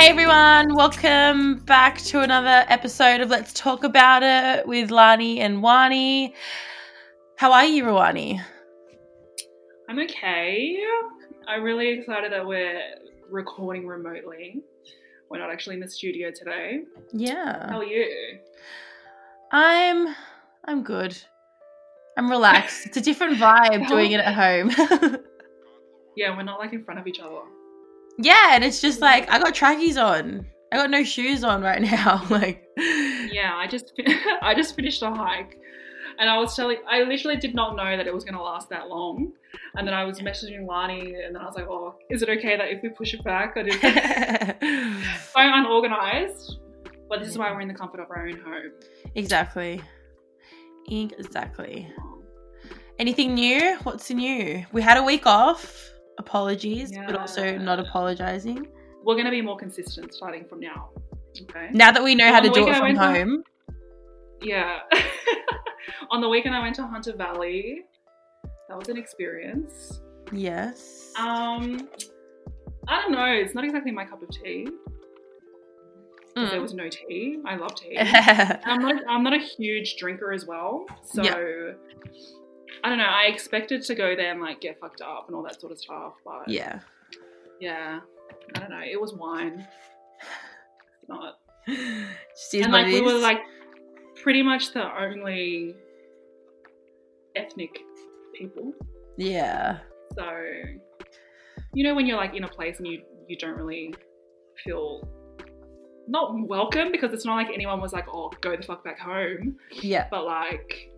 Hey everyone, welcome back to another episode of Let's Talk About It with Lani and Wani. How are you, Rawani? I'm okay. I'm really excited that we're recording remotely. We're not actually in the studio today. Yeah. How are you? I'm I'm good. I'm relaxed. it's a different vibe doing it at home. yeah, we're not like in front of each other. Yeah, and it's just like mm-hmm. I got trackies on. I got no shoes on right now. like Yeah, I just I just finished a hike and I was telling I literally did not know that it was gonna last that long. And then I was messaging Lani and then I was like, Oh, is it okay that if we push it back? I did so unorganized. But this is why we're in the comfort of our own home. Exactly. Exactly. Um, Anything new? What's new? We had a week off apologies, yeah. but also not apologizing. We're going to be more consistent starting from now. Okay. Now that we know how to do it from home. To, yeah. on the weekend, I went to Hunter Valley. That was an experience. Yes. Um, I don't know. It's not exactly my cup of tea. Mm. There was no tea. I love tea. I'm not. I'm not a huge drinker as well. So. Yeah I don't know. I expected to go there and like get fucked up and all that sort of stuff, but yeah, yeah. I don't know. It was wine. not. and like we were like pretty much the only ethnic people. Yeah. So, you know, when you're like in a place and you you don't really feel not welcome because it's not like anyone was like, "Oh, go the fuck back home." Yeah. But like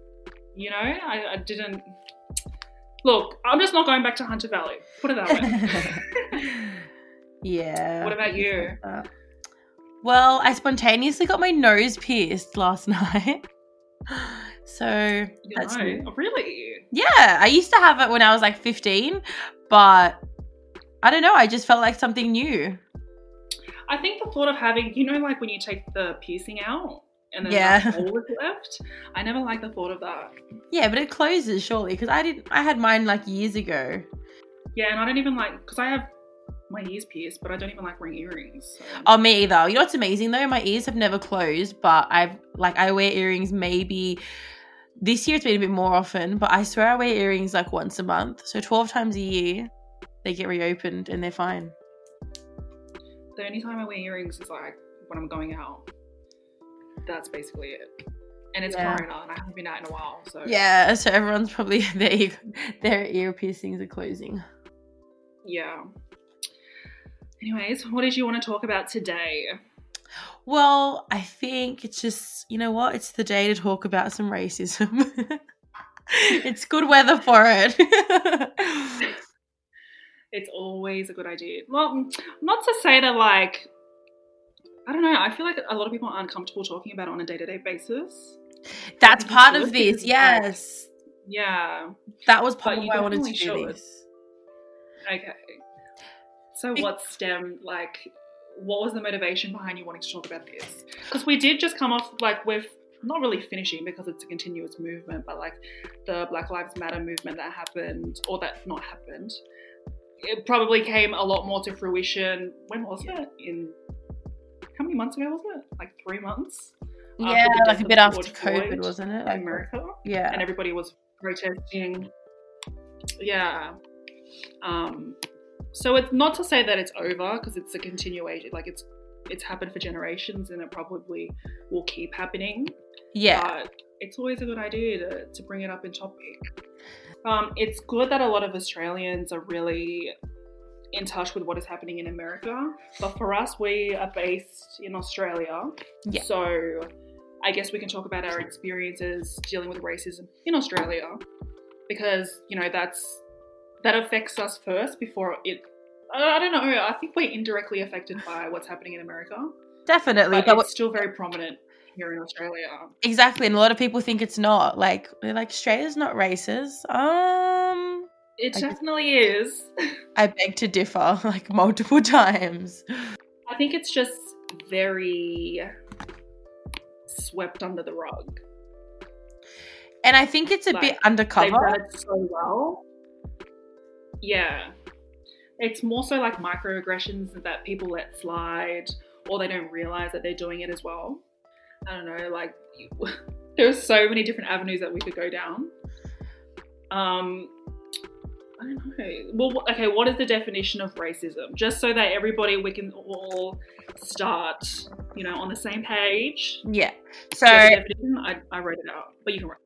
you know, I, I didn't. Look, I'm just not going back to Hunter Valley. Put it that way. yeah. What about you? Well, I spontaneously got my nose pierced last night. So that's oh, really yeah. I used to have it when I was like 15, but I don't know. I just felt like something new. I think the thought of having, you know, like when you take the piercing out, and then yeah. was left. I never liked the thought of that. Yeah, but it closes surely because I didn't. I had mine like years ago. Yeah, and I don't even like because I have my ears pierced, but I don't even like wearing earrings. So. Oh, me either. You know what's amazing though? My ears have never closed, but I've like I wear earrings maybe. This year it's been a bit more often, but I swear I wear earrings like once a month. So 12 times a year, they get reopened and they're fine. The only time I wear earrings is like when I'm going out that's basically it. And it's yeah. Corona, and I haven't been out in a while. So yeah, so everyone's probably their their ear piercings are closing. Yeah. Anyways, what did you want to talk about today? Well, I think it's just you know what, it's the day to talk about some racism. it's good weather for it. it's always a good idea. Well, not to say that like I don't know. I feel like a lot of people aren't comfortable talking about it on a day to day basis. That's part of this, yes. Like, yeah. That was part of why I wanted to do this. Okay. So, what stemmed, like, what was the motivation behind you wanting to talk about this? Because we did just come off, like, with not really finishing because it's a continuous movement, but like the Black Lives Matter movement that happened, or that not happened, it probably came a lot more to fruition. When was it? In how many months ago was it? Like three months. Yeah, like a bit after COVID, Floyd wasn't it? Like, America. Yeah, and everybody was protesting. Yeah. Um. So it's not to say that it's over because it's a continuation. Like it's it's happened for generations and it probably will keep happening. Yeah. But it's always a good idea to, to bring it up in topic. Um, it's good that a lot of Australians are really in touch with what is happening in America. But for us, we are based in Australia. Yeah. So I guess we can talk about our experiences dealing with racism in Australia because, you know, that's that affects us first before it I don't know. I think we're indirectly affected by what's happening in America. Definitely, but, but it's still very prominent here in Australia. Exactly, and a lot of people think it's not. Like they're like Australia's not racist. Um, it definitely is. I beg to differ, like multiple times. I think it's just very swept under the rug. And I think it's a like, bit undercover. They've done it so well. Yeah. it's more so like microaggressions that people let slide or they don't realize that they're doing it as well. I don't know, like there's so many different avenues that we could go down. Um, I know. Well, okay, what is the definition of racism? Just so that everybody we can all start, you know, on the same page. Yeah. So I, I wrote it out, but you can write.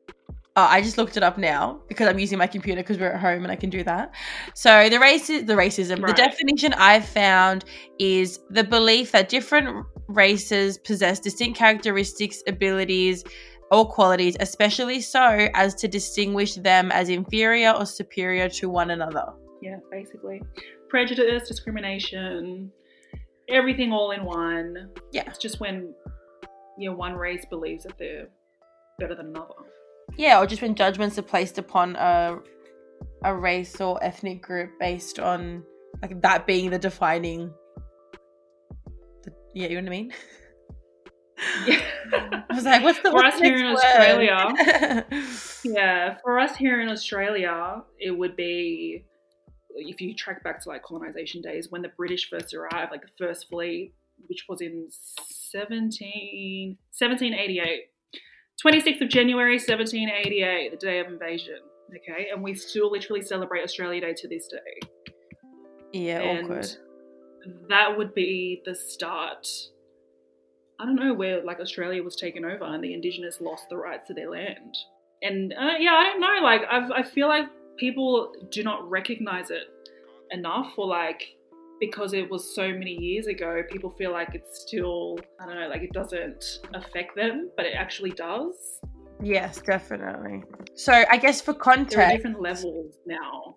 Oh, I just looked it up now because I'm using my computer because we're at home and I can do that. So the race the racism. Right. The definition I've found is the belief that different races possess distinct characteristics, abilities, or qualities, especially so as to distinguish them as inferior or superior to one another. Yeah, basically. Prejudice, discrimination, everything all in one. Yeah. It's just when you know, one race believes that they're better than another. Yeah, or just when judgments are placed upon a a race or ethnic group based on like that being the defining. The, yeah, you know what I mean. Yeah. I was like, what's the For what's us here in next Australia. Yeah, for us here in Australia, it would be if you track back to like colonization days when the British first arrived, like the first fleet, which was in 17, 1788. 26th of January 1788, the day of invasion. Okay, and we still literally celebrate Australia Day to this day. yeah, And awkward. That would be the start. I don't know where like Australia was taken over and the Indigenous lost the rights to their land. And uh, yeah, I don't know. Like I've, I feel like people do not recognize it enough, or like because it was so many years ago, people feel like it's still I don't know, like it doesn't affect them, but it actually does. Yes, definitely. So I guess for context, different levels now.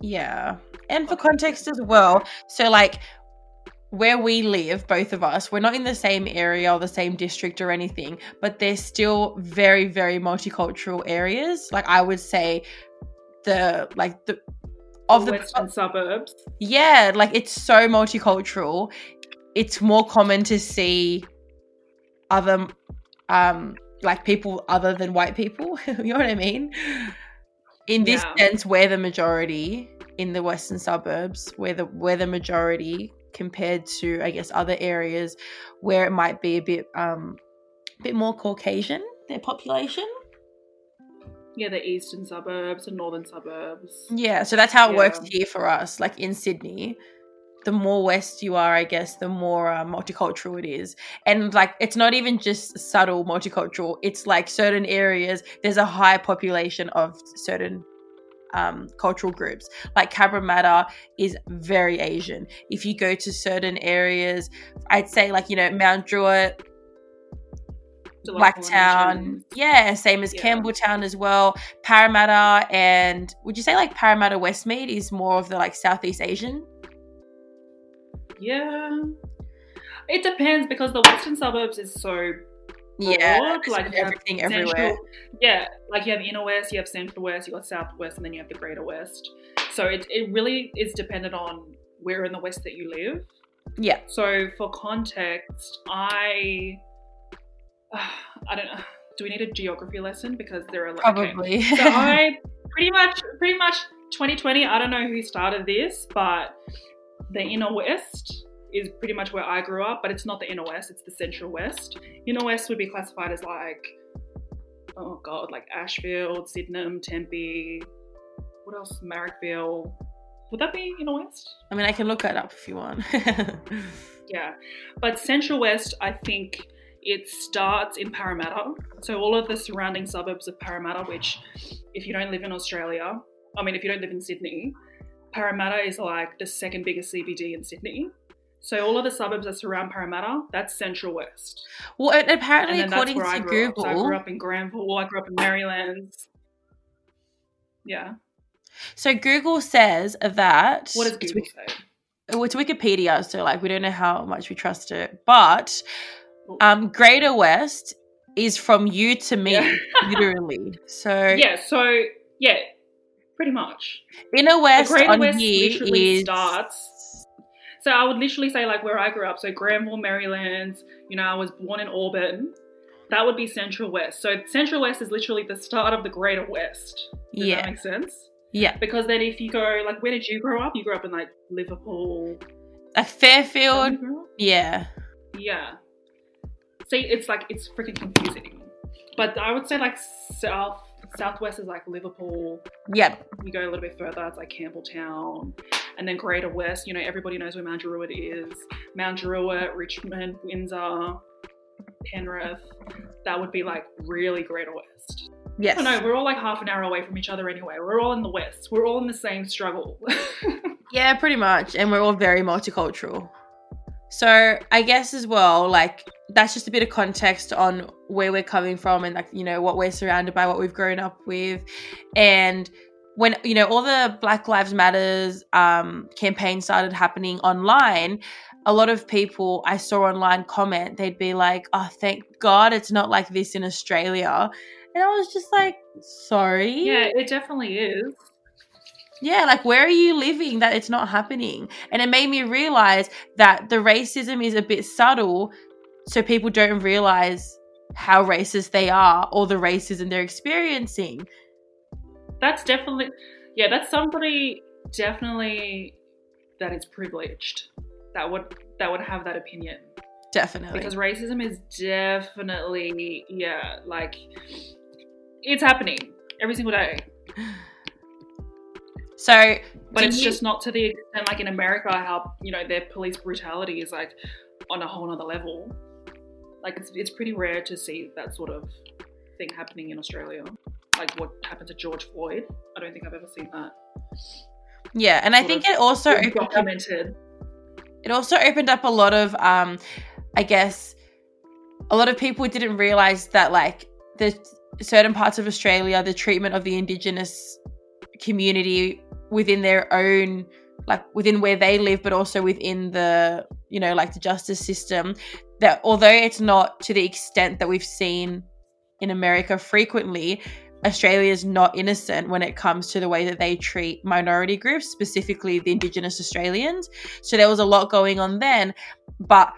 Yeah. And for context as well, so like where we live, both of us, we're not in the same area or the same district or anything, but they're still very, very multicultural areas. Like I would say the like the of the western suburbs. yeah, like it's so multicultural. It's more common to see other um like people other than white people. you know what I mean? In this Yeah. sense, we're the majority in the western suburbs, we're the we're the majority compared to I guess other areas where it might be a bit um a bit more Caucasian, their population. Yeah, the eastern suburbs and northern suburbs. Yeah, so that's how it works here for us. Like in Sydney, the more west you are, I guess, the more uh, multicultural it is. And like, it's not even just subtle multicultural. It's like certain areas. There's a high population of certain um, cultural groups. Like Cabramatta is very Asian. If you go to certain areas, I'd say like you know Mount Druitt, Blacktown, yeah, same as Yeah. Campbelltown as well. Parramatta and would you say like Parramatta Westmead is more of the like Southeast Asian? Yeah. It depends because the western suburbs is so Yeah, broad, like everything central- everywhere. Yeah, like you have inner west, you have central west, you got southwest, and then you have the greater west. So it, it really is dependent on where in the west that you live. Yeah, So for context, I I don't know. Do we need a geography lesson because there are like okay. probably. So I pretty much pretty much 2020. I don't know who started this, but the inner west is pretty much where I grew up, but it's not the inner west, it's the central west. Inner west would be classified as like oh god, like Ashfield, Sydenham, Tempe, what else? Marrickville. Would that be inner west? I mean, I can look that up if you want. Yeah. But Central West, I think it starts in Parramatta. So all of the surrounding suburbs of Parramatta, which if you don't live in Australia, I mean, if you don't live in Sydney, Parramatta is like the second biggest CBD in Sydney. So all of the suburbs that surround Parramatta, that's Central West. well, and apparently, And according to Google. So I grew up in Granville, I grew up in Merrylands. Yeah. so Google says that What does it's Google say? it's Wikipedia, so like we don't know how much we trust it. But um Greater West is from you to me, Yeah. literally. So Yeah, so yeah, pretty much. Inner The West Greater on West here literally is starts. So I would literally say like where I grew up. So Granville, Maryland. You know, I was born in Auburn. That would be Central West. So Central West is literally the start of the Greater West. Does yeah. that make sense? Yeah. Because then if you go like, where did you grow up? You grew up in like Liverpool. Like Fairfield. You grew up? Yeah. Yeah. See, it's like it's freaking confusing. But I would say like south southwest is like Liverpool. Yep. You go a little bit further, it's like Campbelltown, and then Greater West. You know, everybody knows where Mount Druitt is. Mount Druitt, Richmond, Windsor, Penrith. That would be like really Greater West. Yes. No, we're all like half an hour away from each other anyway. We're all in the West. We're all in the same struggle. Yeah, pretty much. And we're all very multicultural. So I guess as well, like that's just a bit of context on where we're coming from and like, you know, what we're surrounded by, what we've grown up with. And when, you know, all the Black Lives Matters um campaign started happening online, a lot of people I saw online comment, they'd be like, Oh, thank God it's not like this in Australia. And I was just like, sorry. yeah, it definitely is. Yeah, like where are you living that it's not happening? And it made me realize that the racism is a bit subtle, so people don't realize how racist they are or the racism they're experiencing. That's definitely, yeah, that's somebody definitely that is privileged that would that would have that opinion Definitely. because racism is definitely yeah like it's happening every single day so, but it's you- just not to the extent like in america how you know their police brutality is like on a whole nother level. Like it's, it's pretty rare to see that sort of thing happening in australia. Like what happened to george floyd. I don't think i've ever seen that. Yeah, and I sort think it also up, documented. It also opened up a lot of um I guess a lot of people didn't realize that like the certain parts of Australia the treatment of the indigenous community within their own like within where they live but also within the you know like the justice system that although it's not to the extent that we've seen in America frequently Australia is not innocent when it comes to the way that they treat minority groups, specifically the Indigenous Australians. So there was a lot going on then. But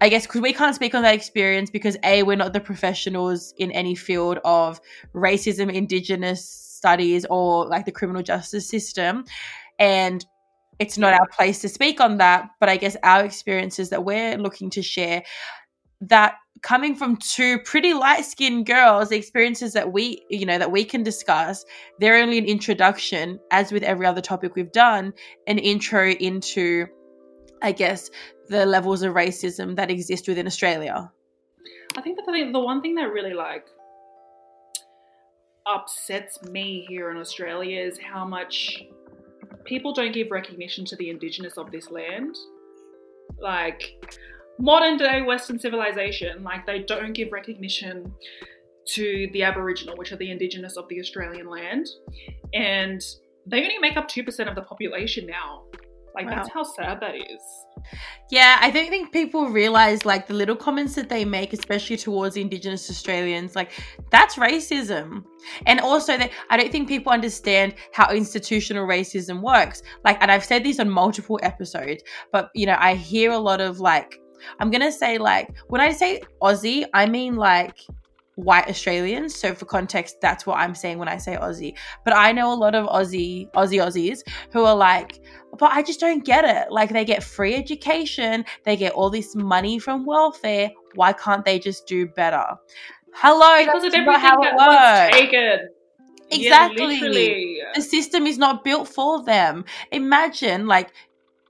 I guess because we can't speak on that experience because A, we're not the professionals in any field of racism, Indigenous studies, or like the criminal justice system. And it's not our place to speak on that. But I guess our experiences that we're looking to share that coming from two pretty light skinned girls, the experiences that we, you know, that we can discuss, they're only an introduction, as with every other topic we've done, an intro into, I guess, the levels of racism that exist within Australia. I think the the one thing that really like upsets me here in Australia is how much people don't give recognition to the indigenous of this land. Like modern day Western civilization, like they don't give recognition to the Aboriginal, which are the indigenous of the Australian land, and they only make up two percent of the population now. Like Wow. that's how sad that is. Yeah, I don't think people realize like the little comments that they make, especially towards Indigenous Australians, like that's racism. And also that I don't think people understand how institutional racism works. Like, and I've said this on multiple episodes, but you know, I hear a lot of like, I'm gonna say like, when I say Aussie, I mean like white Australians. So for context, that's what I'm saying when I say Aussie. But I know a lot of Aussie, Aussie Aussies who are like, but I just don't get it. Like they get free education, they get all this money from welfare. Why can't they just do better? Hello, Because of that's everything not how it works. taken. Exactly. literally. The system is not built for them. Imagine like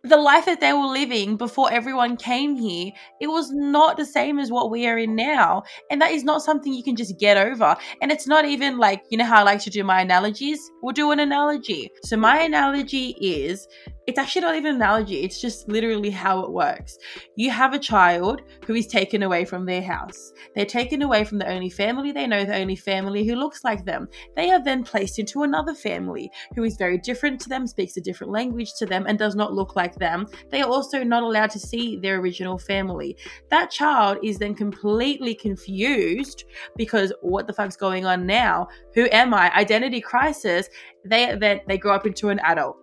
the life that they were living before everyone came here, it was not the same as what we are in now. And that is not something you can just get over. And it's not even like, you know how I like to do my analogies? We'll do an analogy. So, my analogy is it's actually not even an analogy, it's just literally how it works. You have a child who is taken away from their house. They're taken away from the only family they know, the only family who looks like them. They are then placed into another family who is very different to them, speaks a different language to them, and does not look like them. They are also not allowed to see their original family. That child is then completely confused because what the fuck's going on now? Who am I? Identity crisis. They then they grow up into an adult.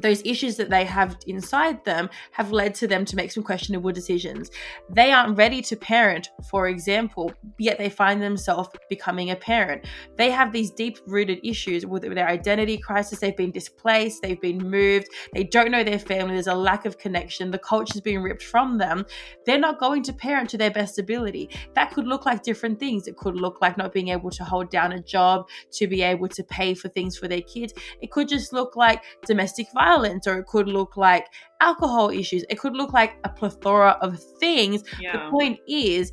Those issues that they have inside them have led to them to make some questionable decisions. They aren't ready to parent, for example, yet they find themselves becoming a parent. They have these deep rooted issues with their identity crisis. They've been displaced, they've been moved, they don't know their family, there's a lack of connection, the culture's being ripped from them. They're not going to parent to their best ability. That could look like different things. It could look like not being able to hold down a job, to be able to pay for things for their kids. It could just look like domestic violence, or it could look like alcohol issues. It could look like a plethora of things. Yeah. The point is,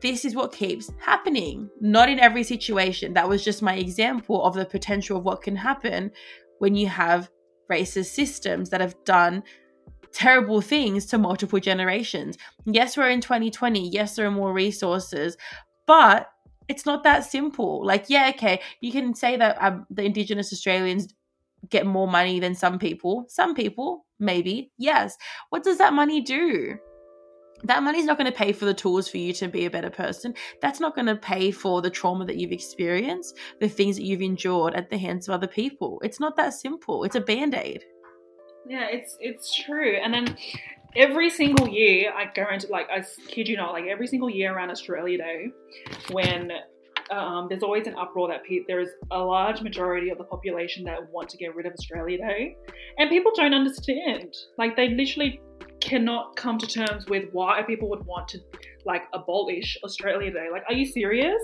this is what keeps happening. Not in every situation. That was just my example of the potential of what can happen when you have racist systems that have done terrible things to multiple generations. Yes, we're in 2020. Yes, there are more resources, but it's not that simple. Like, yeah, okay, you can say that um, the Indigenous Australians get more money than some people. Some people, maybe, yes. What does that money do? That money's not going to pay for the tools for you to be a better person. That's not going to pay for the trauma that you've experienced, the things that you've endured at the hands of other people. It's not that simple. It's a band aid. Yeah, it's it's true. And then every single year, I guarantee, like I kid you not, like every single year around Australia Day, when um, there's always an uproar that pe- there is a large majority of the population that want to get rid of Australia Day, and people don't understand. Like they literally cannot come to terms with why people would want to like abolish Australia Day. Like, are you serious?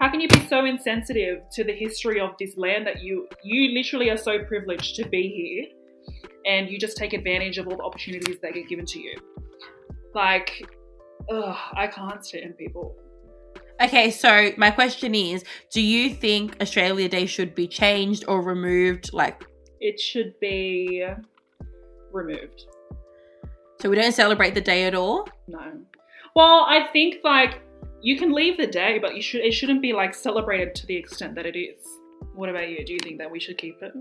How can you be so insensitive to the history of this land that you you literally are so privileged to be here, and you just take advantage of all the opportunities that get given to you? Like, ugh, I can't stand people. Okay, so my question is Do you think Australia Day should be changed or removed? Like, It should be removed. so we don't celebrate the day at all? No. Well, I think like you can leave the day, but you should it shouldn't be like celebrated to the extent that it is. What about you? Do you think that we should keep it?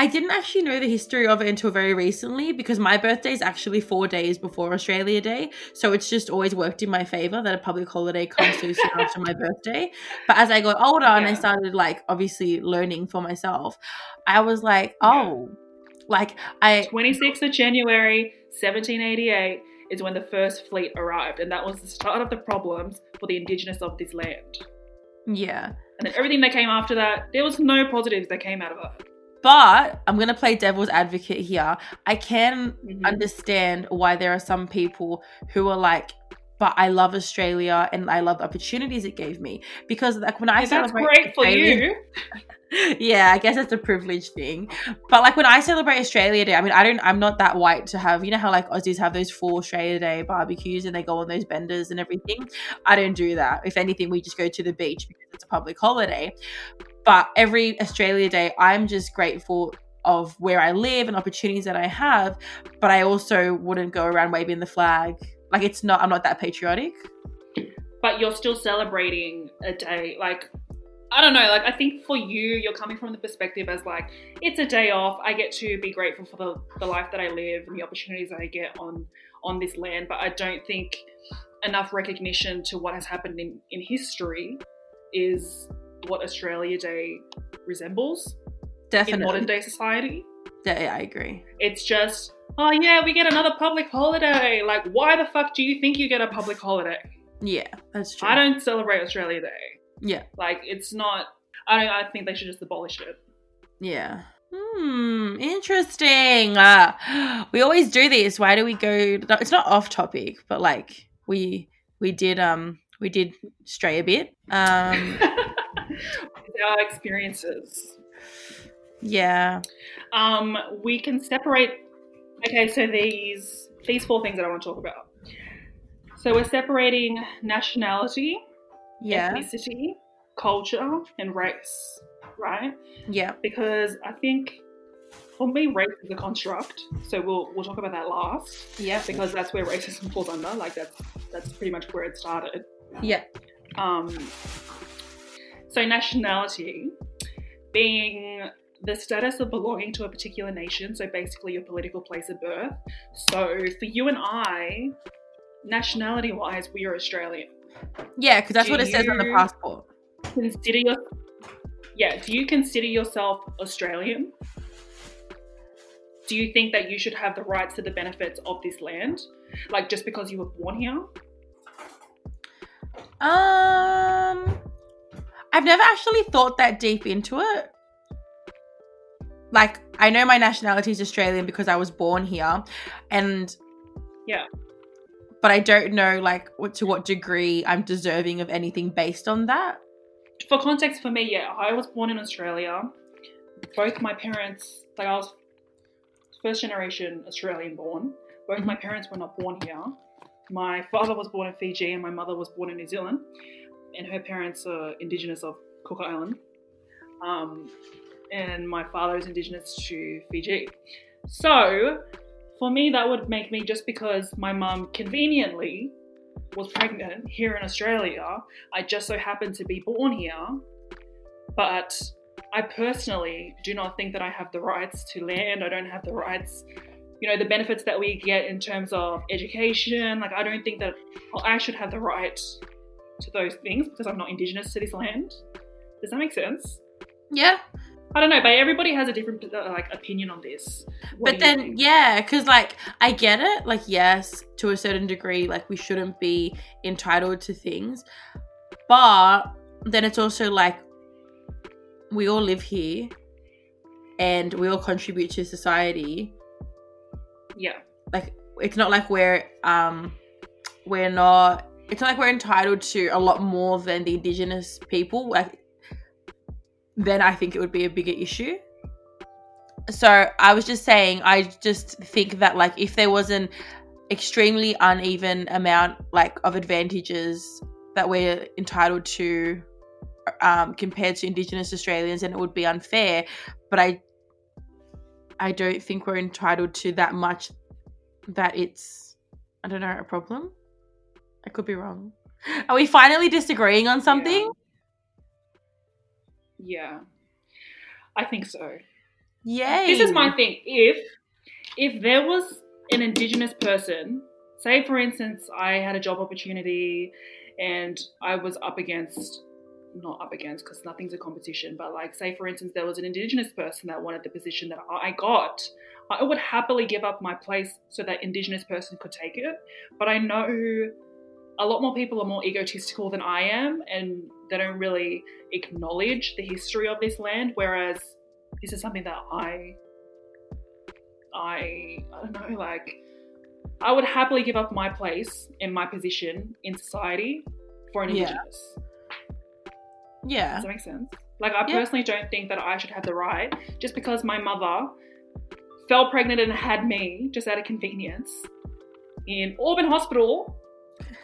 I didn't actually know the history of it until very recently because my birthday is actually four days before Australia Day. So it's just always worked in my favor that a public holiday comes so soon after my birthday. But as I got older and I started like obviously learning for myself, I was like, Yeah. oh, like I 26th of January, 1788 is when the first fleet arrived, and that was the start of the problems for the indigenous of this land. yeah. And then everything that came after that, there was no positives that came out of it. But I'm gonna play devil's advocate here. I can Mhm. understand why there are some people who are like, but I love Australia and I love the opportunities it gave me. Because like when I Yeah, that's celebrate great for Australia- you. yeah, I guess it's a privilege thing. But like when I celebrate Australia Day, I mean, I don't, I'm not that white to have, you know how like Aussies have those full Australia Day barbecues and they go on those benders and everything. I don't do that. If anything, we just go to the beach because it's a public holiday. But every Australia Day, I'm just grateful of where I live and opportunities that I have. But I also wouldn't go around waving the flag. Like it's not, I'm not that patriotic. but you're still celebrating a day like I don't know, like I think for you, you're coming from the perspective as like it's a day off. I get to be grateful for the, the life that I live and the opportunities that I get on on this land. But I don't think enough recognition to what has happened in, in history is what Australia Day resembles Definitely. in modern day society. Yeah, I agree. It's just, oh yeah, we get another public holiday. Like, why the fuck do you think you get a public holiday? Yeah, that's true. I don't celebrate Australia Day. Yeah. Like it's not. I don't. I think they should just abolish it. Yeah. Hmm. Interesting. Uh, we always do this. Why do we go? It's not off topic, but like we we did um we did stray a bit. Um. Our experiences. yeah. Um, we can separate. Okay, so these these four things that I want to talk about. So we're separating nationality, Yeah. ethnicity, culture, and race, right? Yeah. Because I think for me, race is a construct. So we'll we'll talk about that last Yeah. because that's where racism falls under. Like that's that's pretty much where it started. Yeah. Um, so nationality being the status of belonging to a particular nation, so basically your political place of birth. So for you and I, nationality wise, we are Australian. Yeah. Because that's Do what it says on the passport. Consider your yeah, do you consider yourself Australian? do you think that you should have the rights to the benefits of this land? Like just because you were born here? Um, I've never actually thought that deep into it. Like, I know my nationality is Australian because I was born here, and Yeah. but I don't know like what to what degree I'm deserving of anything based on that. For context for me, yeah, I was born in Australia. Both my parents, like I was first generation Australian born. Both my mm-hmm. parents were not born here. My father was born in Fiji and my mother was born in New Zealand. And her parents are indigenous of Cook Island. Um, and my father is indigenous to Fiji. So, for me, that would make me just because my mum conveniently was pregnant here in Australia, I just so happened to be born here. But I personally do not think that I have the rights to land. I don't have the rights, you know, the benefits that we get in terms of education. Like, I don't think that I should have the right to those things because I'm not indigenous to this land. Does that make sense? Yeah, I don't know, but everybody has a different uh, like opinion on this. What but then think? yeah, because like I get it. Like yes, to a certain degree, like we shouldn't be entitled to things, but then it's also like we all live here, and we all contribute to society. yeah, like it's not like we're um we're not it's not like we're entitled to a lot more than the indigenous people. Then i think it would be a bigger issue. So i was just saying i just think that like if there was an extremely uneven amount like of advantages that we're entitled to um, compared to indigenous australians and it would be unfair. But i i don't think we're entitled to that much that it's I don't know a problem. I could be wrong. Are we finally disagreeing on something? yeah, I think so. Yay! This is my thing. If if there was an indigenous person, say for instance, I had a job opportunity and I was up against not up against because nothing's a competition, but like say for instance there was an indigenous person that wanted the position that I got, I would happily give up my place so that indigenous person could take it. But I know a lot more people are more egotistical than I am and they don't really acknowledge the history of this land, whereas this is something that I I I don't know, like I would happily give up my place and my position in society for an Yeah. indigenous. yeah, Does that make sense? Like I Yeah. personally don't think that I should have the right just because my mother fell pregnant and had me just out of convenience in Auburn Hospital.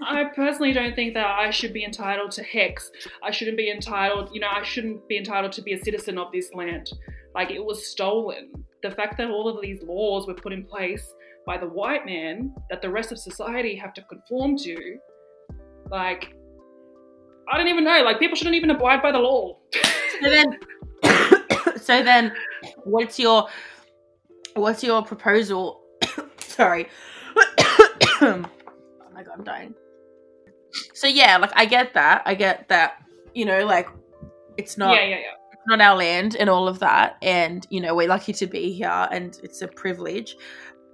I personally don't think that I should be entitled to HECS. I shouldn't be entitled, you know, I shouldn't be entitled to be a citizen of this land. Like it was stolen. The fact that all of these laws were put in place by the white man that the rest of society have to conform to, like, I don't even know. Like people shouldn't even abide by the law. So then, so then, what's your what's your proposal? Sorry. oh my god, I'm dying. So yeah, like I get that. I get that. You know, like it's not yeah, yeah, yeah. not our land and all of that, and you know we're lucky to be here, and it's a privilege.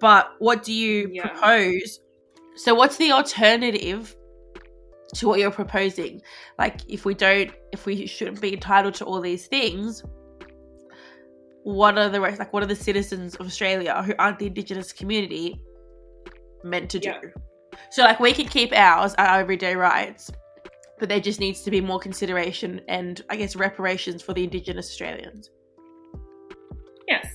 But what do you Yeah. propose? So what's the alternative to what you're proposing? Like if we don't, if we shouldn't be entitled to all these things, what are the rest? Like what are the citizens of Australia who aren't the Indigenous community meant to do? So like we can keep ours, our everyday rights, but there just needs to be more consideration and I guess reparations for the Indigenous Australians. Yes.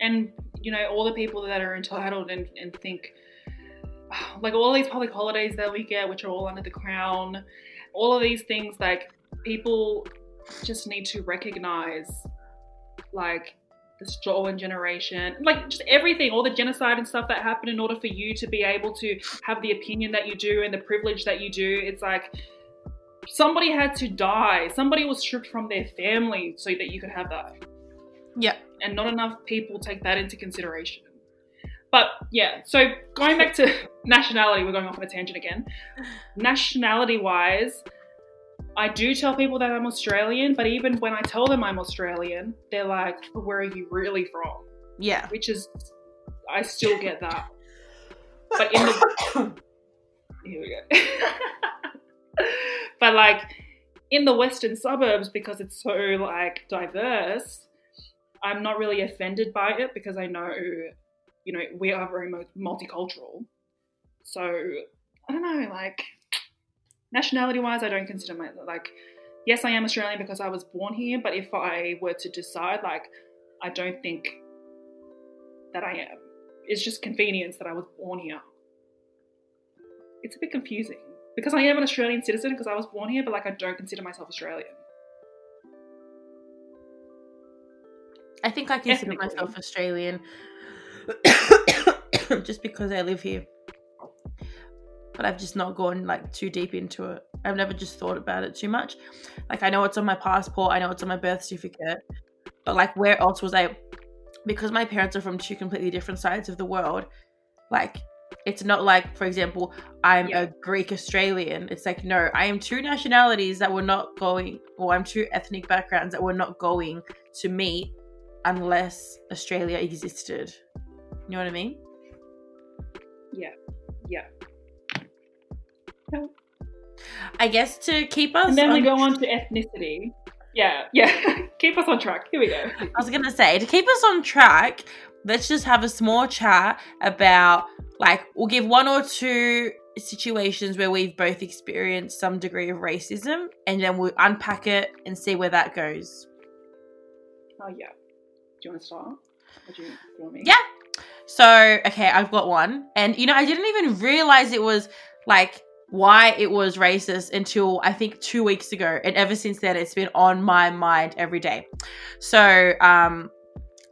And, you know, all the people that are entitled and, and think, like all these public holidays that we get, which are all under the crown, all of these things, like people just need to recognize, like, the stolen generation, like just everything, all the genocide and stuff that happened in order for you to be able to have the opinion that you do and the privilege that you do. It's like somebody had to die, somebody was stripped from their family so that you could have that Yeah. and not enough people take that into consideration. But yeah, so going back to nationality, we're going off on a tangent again. Nationality wise, I do tell people that I'm Australian, but even when I tell them I'm Australian, they're like, "Where are you really from?" Yeah. Which is, I still get that. But in the here we go. but like in the western suburbs, because it's so like diverse, I'm not really offended by it because I know, you know, we are very multicultural. So I don't know, like nationality wise, I don't consider my like. Yes, I am Australian because I was born here, but if I were to decide, like, I don't think that I am. It's just convenience that I was born here. It's a bit confusing because I am an Australian citizen because I was born here, but like I don't consider myself Australian. I think I consider myself Australian just because I live here. But I've just not gone like too deep into it. I've never just thought about it too much. Like I know it's on my passport, I know it's on my birth certificate, but like where else was I because my parents are from two completely different sides of the world, like it's not like, for example, I'm yeah. a Greek Australian. It's like, no, I am two nationalities that were not going, or I'm two ethnic backgrounds that were not going to meet unless Australia existed. You know what I mean? Yeah. Yeah. I guess to keep us. And then on... we go on to ethnicity. Yeah, yeah. keep us on track. Here we go. I was going to say, to keep us on track, let's just have a small chat about like we'll give one or two situations where we've both experienced some degree of racism and then we'll unpack it and see where that goes. Oh yeah. Do you want to start? Do you, do you want me? Yeah. So, okay, I've got one. And you know, I didn't even realize it was like why it was racist until I think two weeks ago. And ever since then, it's been on my mind every day. So, um,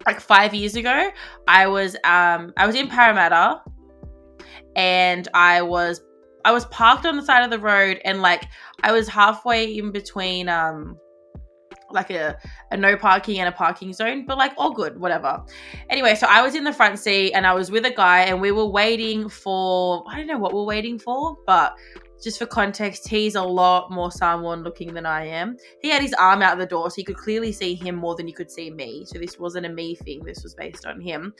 like five years ago, I was um I was in Parramatta and I was I was parked on the side of the road and like I was halfway in between um like a, a no parking and a parking zone, but like all good, whatever. Anyway, so I was in the front seat and I was with a guy and we were waiting for I don't know what we're waiting for, but just for context, he's a lot more Samoan looking than I am. He had his arm out the door, so you could clearly see him more than you could see me. So this wasn't a me thing, this was based on him.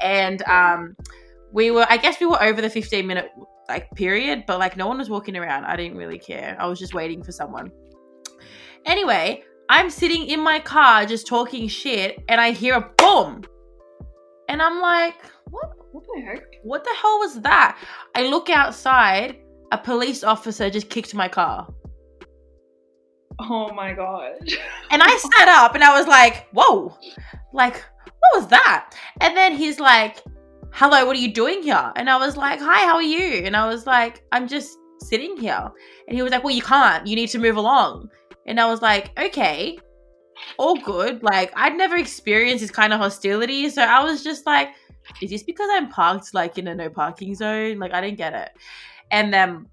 And um we were I guess we were over the 15 minute like period, but like no one was walking around. I didn't really care. I was just waiting for someone. Anyway, I'm sitting in my car just talking shit and I hear a boom. And I'm like, what what the heck? What the hell was that? I look outside, a police officer just kicked my car. Oh my god. and I sat up and I was like, whoa. Like, what was that? And then he's like, hello, what are you doing here? And I was like, hi, how are you? And I was like, I'm just sitting here. And he was like, well, you can't. You need to move along. And I was like, okay, all good. Like, I'd never experienced this kind of hostility. So I was just like, is this because I'm parked like in a no parking zone? Like, I didn't get it. And then,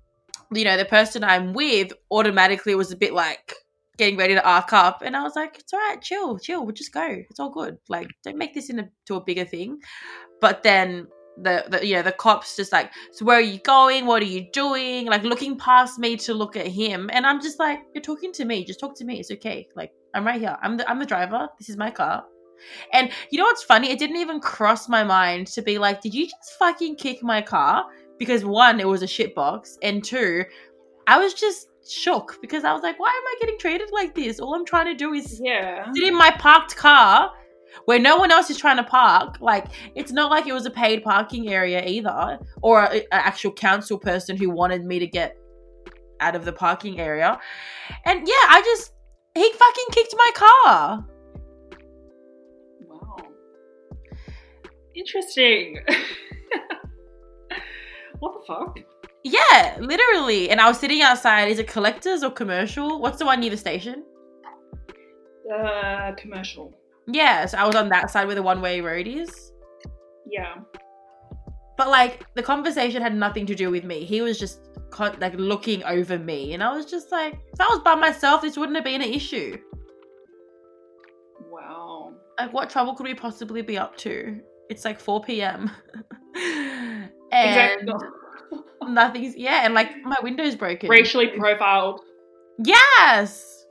you know, the person I'm with automatically was a bit like, getting ready to arc up and i was like it's all right chill chill we'll just go it's all good like don't make this into a, a bigger thing but then the, the you know the cops just like so where are you going? What are you doing? Like looking past me to look at him and i'm just like you're talking to me. Just talk to me. It's okay. Like i'm right here. I'm the i'm the driver. This is my car. And you know what's funny? It didn't even cross my mind to be like did you just fucking kick my car? Because one it was a shit box and two i was just shook because i was like why am i getting treated like this? All i'm trying to do is yeah. sit in my parked car where no one else is trying to park. Like it's not like it was a paid parking area either, or an actual council person who wanted me to get out of the parking area. And yeah, I just he fucking kicked my car. Wow. Interesting. what the fuck? Yeah, literally. And I was sitting outside. Is it collectors or commercial? What's the one near the station? Uh, commercial. Yes, I was on that side where the one way road is. Yeah. But like the conversation had nothing to do with me. He was just like looking over me, and I was just like, if I was by myself, this wouldn't have been an issue. Wow. Like, what trouble could we possibly be up to? It's like 4 p.m. and exactly. nothing's yeah, and like my window's broken. Racially profiled. Yes.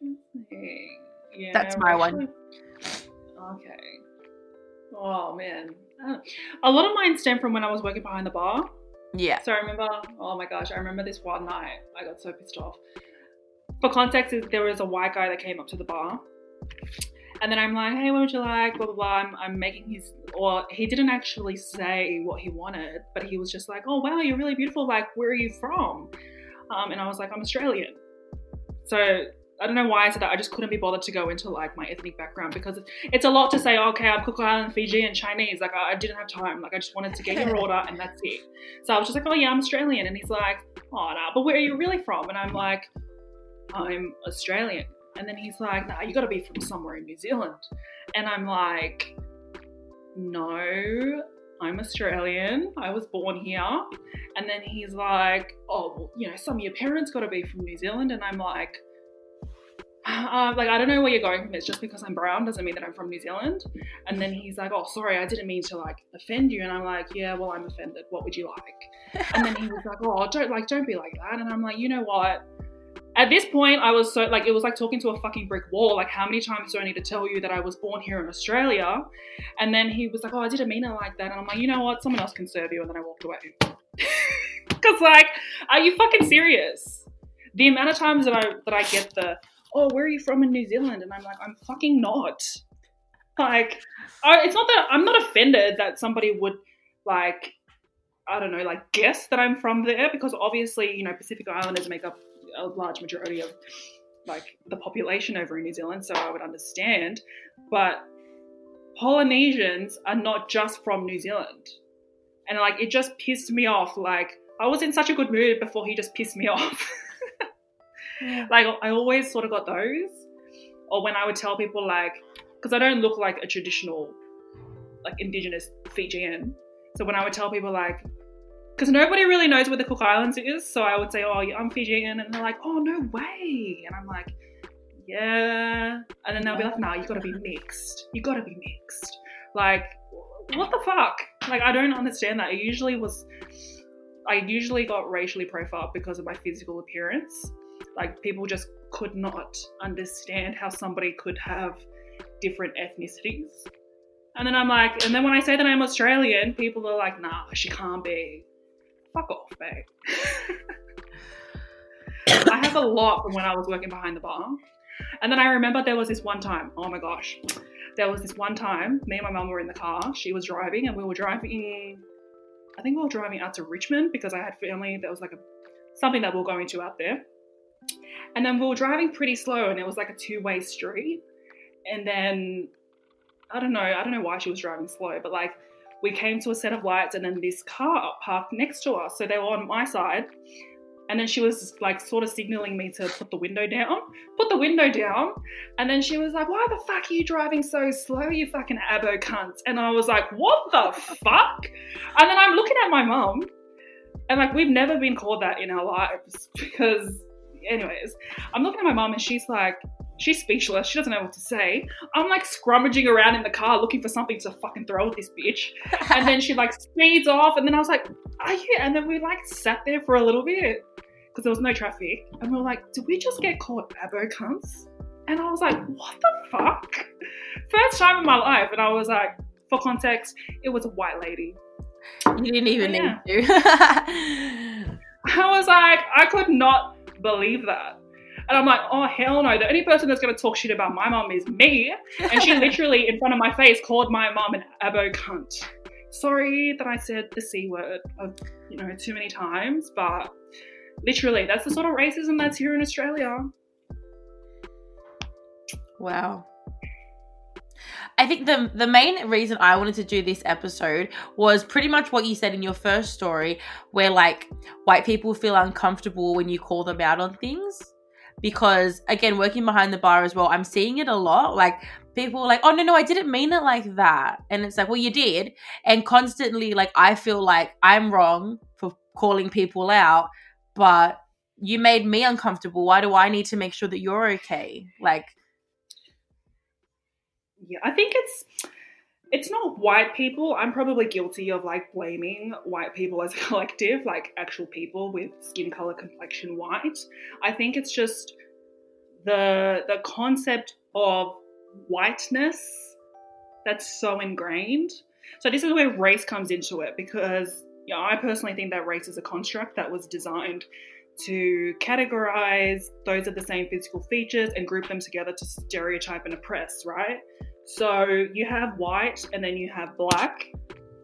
Interesting. Yeah, That's my one. Okay. Oh man, Uh, a lot of mine stem from when I was working behind the bar. Yeah. So I remember, oh my gosh, I remember this one night. I got so pissed off. For context, is there was a white guy that came up to the bar, and then I'm like, hey, what would you like? Blah blah blah. I'm, I'm making his, or he didn't actually say what he wanted, but he was just like, oh wow, you're really beautiful. Like, where are you from? Um, and I was like, I'm Australian. So I don't know why I said that. I just couldn't be bothered to go into like my ethnic background because it's a lot to say. Oh, okay, I'm Cook Island, Fiji, and Chinese. Like I, I didn't have time. Like I just wanted to get your order and that's it. So I was just like, oh yeah, I'm Australian, and he's like, oh no, but where are you really from? And I'm like, I'm Australian. And then he's like, nah, you got to be from somewhere in New Zealand. And I'm like, no, I'm Australian. I was born here. And then he's like, oh, well, you know, some of your parents got to be from New Zealand. And I'm like, uh, like I don't know where you're going from this. Just because I'm brown doesn't mean that I'm from New Zealand. And then he's like, "Oh, sorry, I didn't mean to like offend you." And I'm like, "Yeah, well, I'm offended. What would you like?" And then he was like, "Oh, don't like, don't be like that." And I'm like, "You know what?" At this point, I was so like, it was like talking to a fucking brick wall. Like, how many times do I need to tell you that I was born here in Australia? And then he was like, "Oh, I didn't mean it like that." And I'm like, "You know what? Someone else can serve you." And then I walked away. Cause like, are you fucking serious? The amount of times that I that I get the oh, where are you from in New Zealand? And I'm like, I'm fucking not. Like, I, it's not that I'm not offended that somebody would like, I don't know, like guess that I'm from there because obviously, you know, Pacific Islanders make up a large majority of like the population over in New Zealand, so I would understand. But Polynesians are not just from New Zealand. And like it just pissed me off. Like I was in such a good mood before he just pissed me off. Like I always sort of got those. Or when I would tell people like, because I don't look like a traditional, like indigenous Fijian. So when I would tell people like, because nobody really knows where the Cook Islands is, so I would say, oh, yeah, I'm Fijian, and they're like, oh, no way, and I'm like, yeah, and then they'll be like, nah, you gotta be mixed, you gotta be mixed. Like, what the fuck? Like, I don't understand that. It usually was, I usually got racially profiled because of my physical appearance. Like people just could not understand how somebody could have different ethnicities. And then I'm like, and then when I say that I'm Australian, people are like, nah, she can't be. Fuck off, babe. I have a lot from when I was working behind the bar. And then I remember there was this one time, oh my gosh, there was this one time, me and my mum were in the car, she was driving, and we were driving, I think we were driving out to Richmond because I had family, there was like a something that we we're going to out there. And then we were driving pretty slow and it was like a two way street. And then I don't know, I don't know why she was driving slow, but like we came to a set of lights and then this car parked next to us. So they were on my side. And then she was like sort of signaling me to put the window down, put the window down. And then she was like, Why the fuck are you driving so slow, you fucking abo cunt? And I was like, What the fuck? And then I'm looking at my mum and like we've never been called that in our lives because anyways, I'm looking at my mom and she's like, she's speechless. She doesn't know what to say. I'm like scrummaging around in the car looking for something to fucking throw at this bitch. And then she like speeds off. And then I was like, are you? And then we like sat there for a little bit because there was no traffic. And we were like, did we just get caught abo cunts? And I was like, what the fuck? First time in my life. And I was like, for context, it was a white lady. You didn't even yeah. need to. I was like, I could not believe that. And I'm like, oh hell no! The only person that's gonna talk shit about my mom is me. And she literally, in front of my face, called my mom an abo cunt. Sorry that I said the c word, of, you know, too many times, but literally, that's the sort of racism that's here in Australia. Wow. I think the the main reason I wanted to do this episode was pretty much what you said in your first story, where like white people feel uncomfortable when you call them out on things. Because again, working behind the bar as well, I'm seeing it a lot. Like people like, oh no, no, I didn't mean it like that. And it's like, well, you did. And constantly, like, I feel like I'm wrong for calling people out, but you made me uncomfortable. Why do I need to make sure that you're okay? Like, yeah, I think it's it's not white people. I'm probably guilty of like blaming white people as a collective, like actual people with skin color complexion white. I think it's just the the concept of whiteness that's so ingrained. So this is where race comes into it because you know, I personally think that race is a construct that was designed to categorize those of the same physical features and group them together to stereotype and oppress, right? So you have white and then you have black.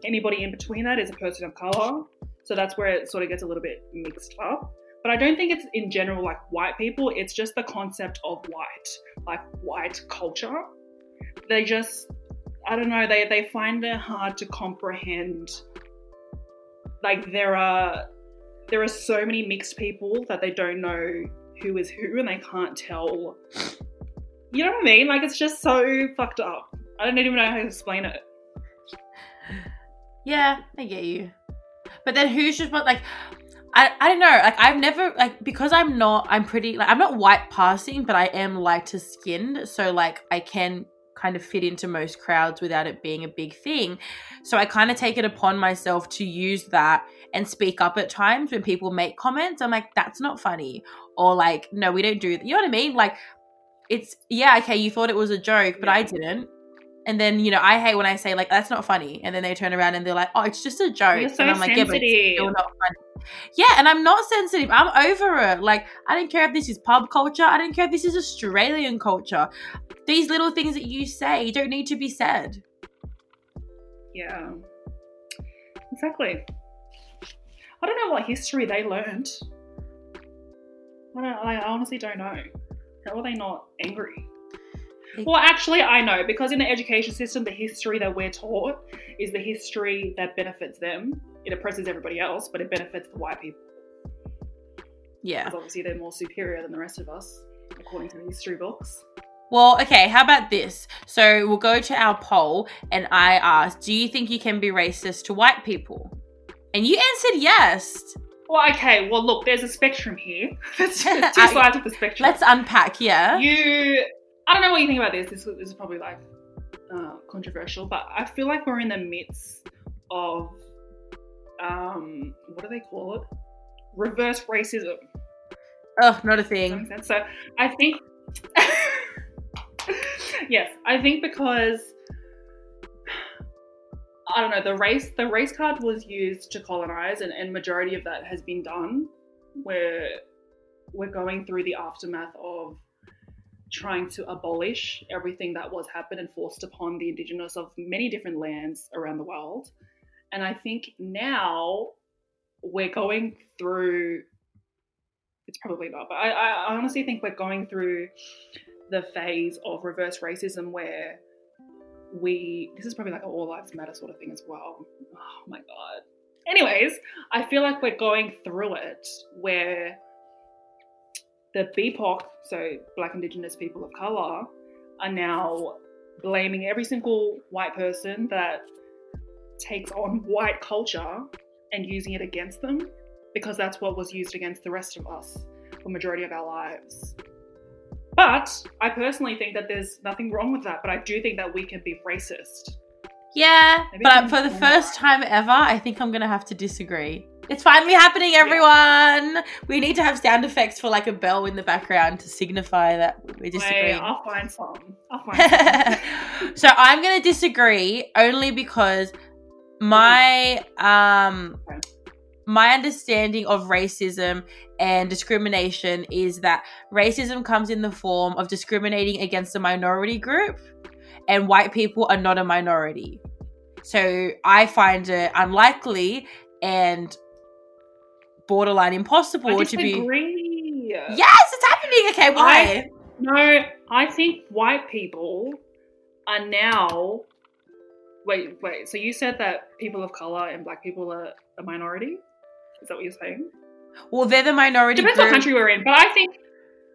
Anybody in between that is a person of color. So that's where it sort of gets a little bit mixed up. But I don't think it's in general like white people, it's just the concept of white, like white culture. They just, I don't know, they, they find it hard to comprehend. Like there are there are so many mixed people that they don't know who is who and they can't tell you know what I mean? Like it's just so fucked up. I don't even know how to explain it. Yeah, I get you. But then who's just like I, I don't know like I've never like because I'm not I'm pretty like I'm not white passing but I am lighter skinned so like I can kind of fit into most crowds without it being a big thing so I kind of take it upon myself to use that and speak up at times when people make comments I'm like that's not funny or like no we don't do that. you know what I mean like it's yeah okay you thought it was a joke but yeah. i didn't. And then you know i hate when i say like that's not funny. And then they turn around and they're like oh it's just a joke. So and i'm like yeah but it's not funny. Yeah and i'm not sensitive. I'm over it. Like i don't care if this is pub culture. I don't care if this is australian culture. These little things that you say don't need to be said. Yeah. Exactly. I don't know what history they learned. I don't i honestly don't know how are they not angry? Well, actually, I know because in the education system, the history that we're taught is the history that benefits them. It oppresses everybody else, but it benefits the white people. Yeah. Because obviously they're more superior than the rest of us, according to the history books. Well, okay, how about this? So we'll go to our poll, and I asked, Do you think you can be racist to white people? And you answered yes. Well, okay. Well, look, there's a spectrum here. There's two sides of the spectrum. Let's unpack. Yeah. You, I don't know what you think about this. This, this is probably like uh, controversial, but I feel like we're in the midst of um, what do they call it? Reverse racism. Oh, not a thing. So I think, yes, I think because I don't know, the race the race card was used to colonize and, and majority of that has been done. Where we're going through the aftermath of trying to abolish everything that was happened and forced upon the indigenous of many different lands around the world. And I think now we're going through it's probably not, but I, I honestly think we're going through the phase of reverse racism where we this is probably like an all lives matter sort of thing as well. Oh my god. Anyways, I feel like we're going through it where the BIPOC, so Black Indigenous people of color, are now blaming every single white person that takes on white culture and using it against them because that's what was used against the rest of us for majority of our lives. But I personally think that there's nothing wrong with that. But I do think that we can be racist. Yeah, Maybe but for the first time ever, I think I'm gonna have to disagree. It's finally happening, everyone. Yeah. We need to have sound effects for like a bell in the background to signify that we disagree. Wait, I'll find some. I'll find some. so I'm gonna disagree only because my um my understanding of racism and discrimination is that racism comes in the form of discriminating against a minority group, and white people are not a minority. So I find it unlikely and borderline impossible to be. Yes, it's happening. Okay, why? I, no, I think white people are now. Wait, wait. So you said that people of color and black people are a minority? Is that what you're saying? Well, they're the minority. Depends group. what country we're in, but I think,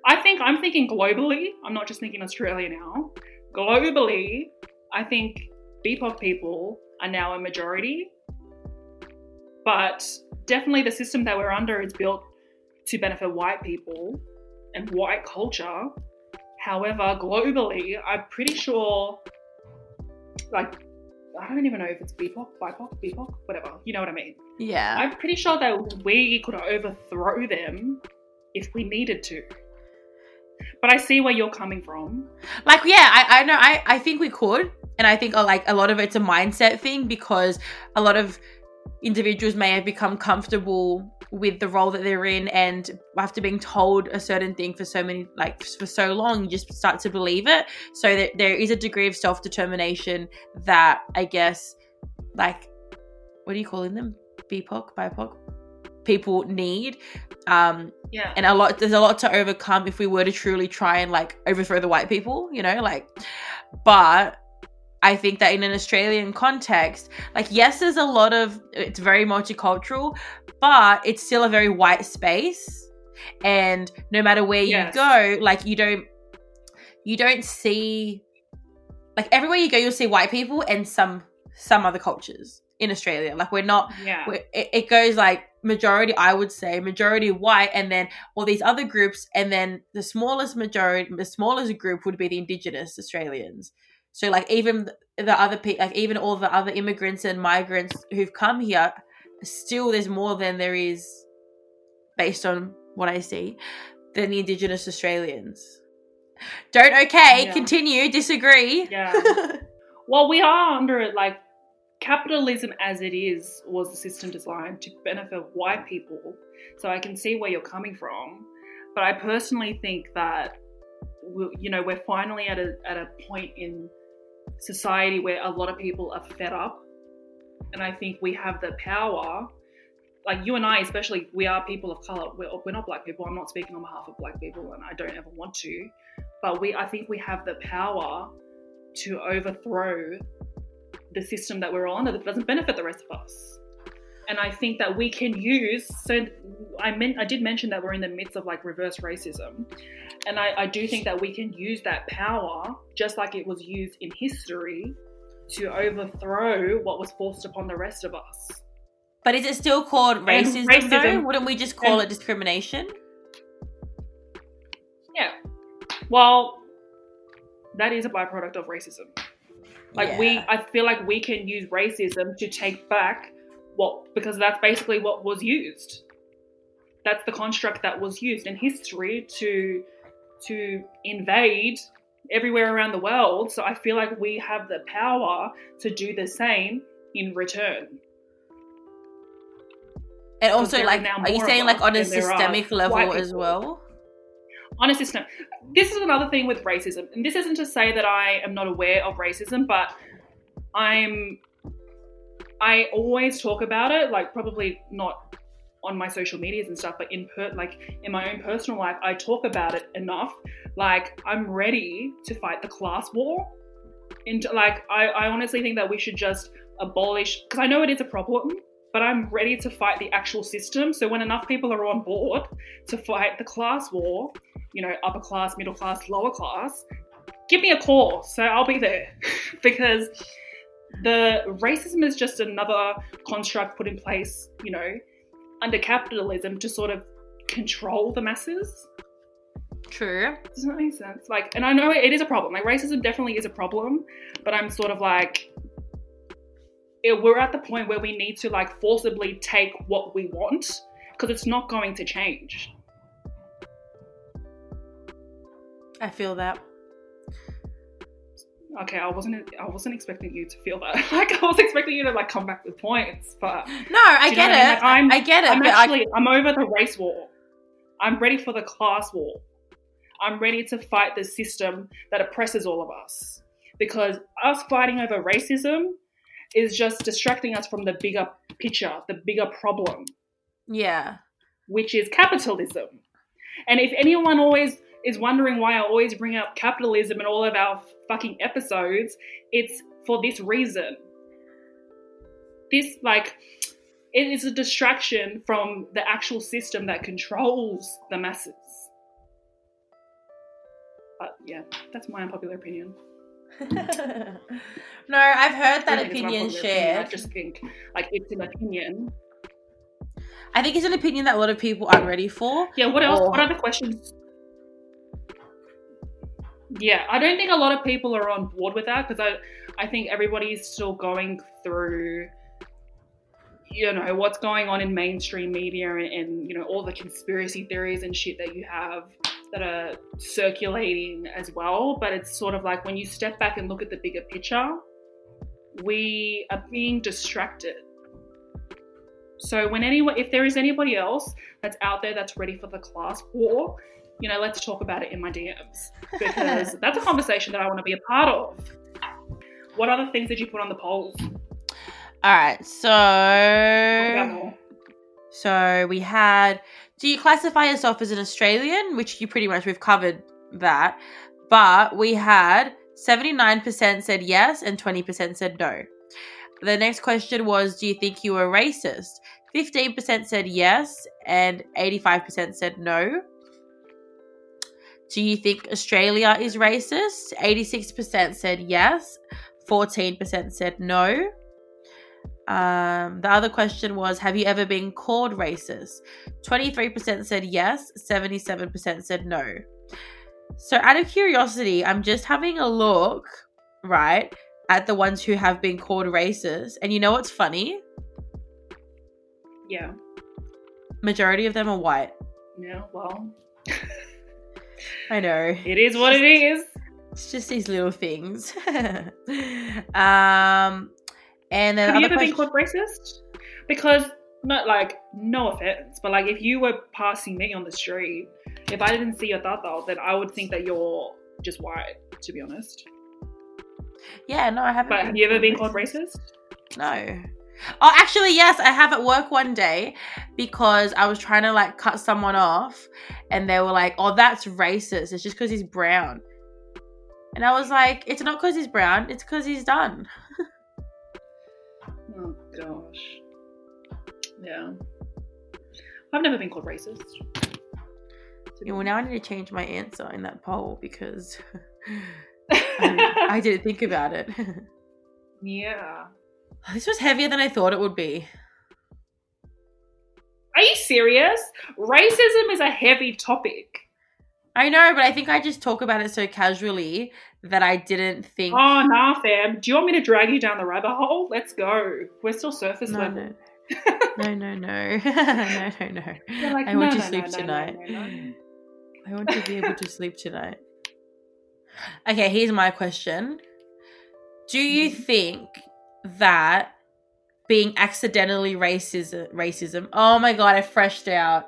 I think I'm thinking globally. I'm not just thinking Australia now. Globally, I think BIPOC people are now a majority, but definitely the system that we're under is built to benefit white people and white culture. However, globally, I'm pretty sure, like I don't even know if it's BIPOC, BIPOC, BIPOC, whatever. You know what I mean? Yeah. I'm pretty sure that we could overthrow them if we needed to. But I see where you're coming from. like yeah I, I know I, I think we could and i think uh, like a lot of it's a mindset thing because a lot of individuals may have become comfortable with the role that they're in and after being told a certain thing for so many like for so long you just start to believe it. So that there is a degree of self-determination that i guess like what are you calling them? Bipoc bipoc people need um Yeah. and a lot there's a lot to overcome if we were to truly try and like overthrow the white people you know like but i think that in an australian context like yes there's a lot of it's very multicultural but it's still a very white space and no matter where Yes. you go like you don't you don't see like everywhere you go you'll see white people and some some other cultures in australia like we're not yeah. where it, it goes like majority i would say majority white and then all these other groups and then the smallest majority the smallest group would be the indigenous australians so like even the other people like even all the other immigrants and migrants who've come here still there's more than there is based on what i see than the indigenous australians don't okay Yeah. continue disagree Yeah. Well, we are under it. Like capitalism, as it is, was the system designed to benefit white people. So I can see where you're coming from, but I personally think that you know we're finally at a at a point in society where a lot of people are fed up, and I think we have the power. Like you and I, especially, we are people of color. We're, we're not black people. I'm not speaking on behalf of black people, and I don't ever want to. But we, I think, we have the power to overthrow the system that we're on that doesn't benefit the rest of us. And I think that we can use. So I meant I did mention that we're in the midst of like reverse racism, and I, I do think that we can use that power just like it was used in history to overthrow what was forced upon the rest of us. but is it still called racism, though racism- wouldn't we just call it discrimination Yeah. Well, that is a byproduct of racism. Like we, I feel like we can use racism to take back what because that's basically what was used. That's the construct that was used in history to to invade everywhere around the world. So I feel like we have the power to do the same in return. And also, like, are you saying like on a than there are systemic level as well? on a system. This is another thing with racism, and this isn't to say that I am not aware of racism, but I'm. I always talk about it, like probably not on my social medias and stuff, but in per like in my own personal life, I talk about it enough. Like I'm ready to fight the class war. And like I, I honestly think that we should just abolish because I know it is a problem, but I'm ready to fight the actual system. So when enough people are on board to fight the class war, you know, upper class, middle class, lower class, give me a call. So I'll be there because the racism is just another construct put in place, you know, under capitalism to sort of control the masses. True. Does that make sense? Like, and I know it is a problem. Like, racism definitely is a problem, but I'm sort of like, it, we're at the point where we need to like forcibly take what we want because it's not going to change. I feel that. Okay, I wasn't. I wasn't expecting you to feel that. Like, I was expecting you to like come back with points, but No, I get what I mean? it. Like, I'm- I get it. I'm but I- actually. I'm over the race war. I'm ready for the class war. I'm ready to fight the system that oppresses all of us. Because us fighting over racism is just distracting us from the bigger picture, the bigger problem, yeah. which is capitalism. And if anyone always is wondering why I always bring up capitalism in all of our fucking episodes, it's for this reason. This, like, it is a distraction from the actual system that controls the masses. But yeah, that's my unpopular opinion. no, I've heard that don't think it's an opinion shared. I just think, like, it's an opinion. I think it's an opinion that a lot of people aren't ready for. Yeah, what else? Or- What other questions? Yeah, I don't think a lot of people are on board with that because I, I think everybody's still going through you know what's going on in mainstream media and, and, you know all the conspiracy theories and shit that you have that are circulating as well. But it's sort of like when you step back and look at the bigger picture we are being distracted. So when anyone if there is anybody else that's out there that's ready for the class war you know let's talk about it in my dms because that's a conversation that i want to be a part of what other things did you put on the polls All right, so so we had. Do you classify yourself as an Australian? Which you pretty much we've covered that, but we had seventy nine percent said yes and twenty percent said no. The next question was, do you think you were racist? Fifteen percent said yes and eighty five percent said no. Do you think Australia is racist? Eighty six percent said yes. 14% said no. Um, the other question was Have you ever been called racist? 23% said yes, 77% said no. So, out of curiosity, I'm just having a look, right, at the ones who have been called racist. And you know what's funny? yeah Majority of them are white. yeah well I know. it is what it is It's just these little things. um, and then have you ever been called racist because not like no offense but like if you were passing me on the street if i didn't see your tata then i would think that you're just white to be honest Yeah, no, I haven't. but have you ever been called racist No. Oh, actually, yes, I have at work one day because I was trying to like cut someone off, and they were like, "Oh, that's racist. It's just because he's brown." And I was like, "It's not because he's brown. It's because he's done." oh gosh yeah i've never been called racist Yeah, well, now I need to change my answer in that poll because I, I didn't think about it. yeah this was heavier than I thought it would be. are you serious racism is a heavy topic I know, but I think I just talk about it so casually that I didn't think. Oh, nah, fam. Do you want me to drag you down the rabbit hole? Let's go. We're still surface no, level. no, no, no, no, no, no. Like, I want no, to no, sleep tonight. I want to be able to sleep tonight. Okay, here's my question. Do you Mhm. think that being accidentally racism racism oh my god, I freshed out.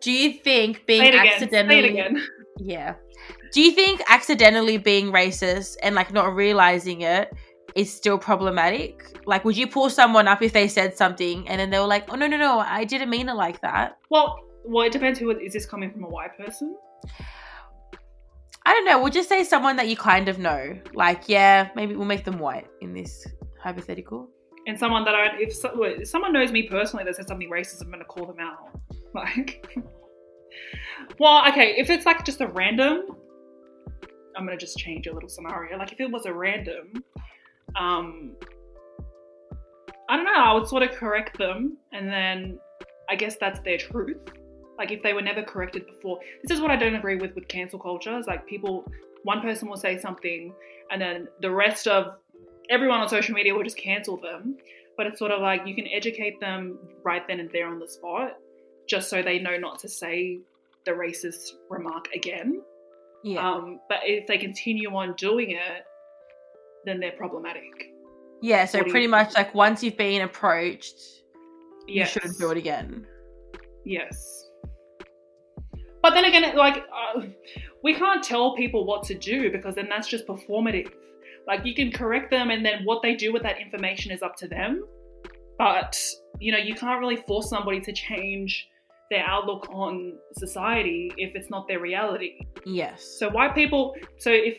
Do you think being Say it again. accidentally Say it again. Yeah. Do you think accidentally being racist and like not realizing it is still problematic? Like would you pull someone up if they said something and then they were like, "Oh no, no, no, I didn't mean it like that." Well, well, it depends who is this coming from a white person? I don't know. We'll just say someone that you kind of know. Like, yeah, maybe we'll make them white in this hypothetical. And someone that I, if, so, if someone knows me personally that says something racist, I'm going to call them out. Like, well, okay, if it's like just a random, I'm going to just change a little scenario. Like, if it was a random, um, I don't know, I would sort of correct them, and then I guess that's their truth. Like, if they were never corrected before, this is what I don't agree with with cancel culture. Is like people, one person will say something, and then the rest of everyone on social media will just cancel them. But it's sort of like you can educate them right then and there on the spot, just so they know not to say the racist remark again. Yeah. Um, but if they continue on doing it, then they're problematic. yeah, so do you pretty much like once you've been approached, Yes. you shouldn't do it again. Yes. But then again, like, uh, we can't tell people what to do because then that's just performative. Like, you can correct them, and then what they do with that information is up to them. But, you know, you can't really force somebody to change their outlook on society if it's not their reality. Yes. So, white people, so if,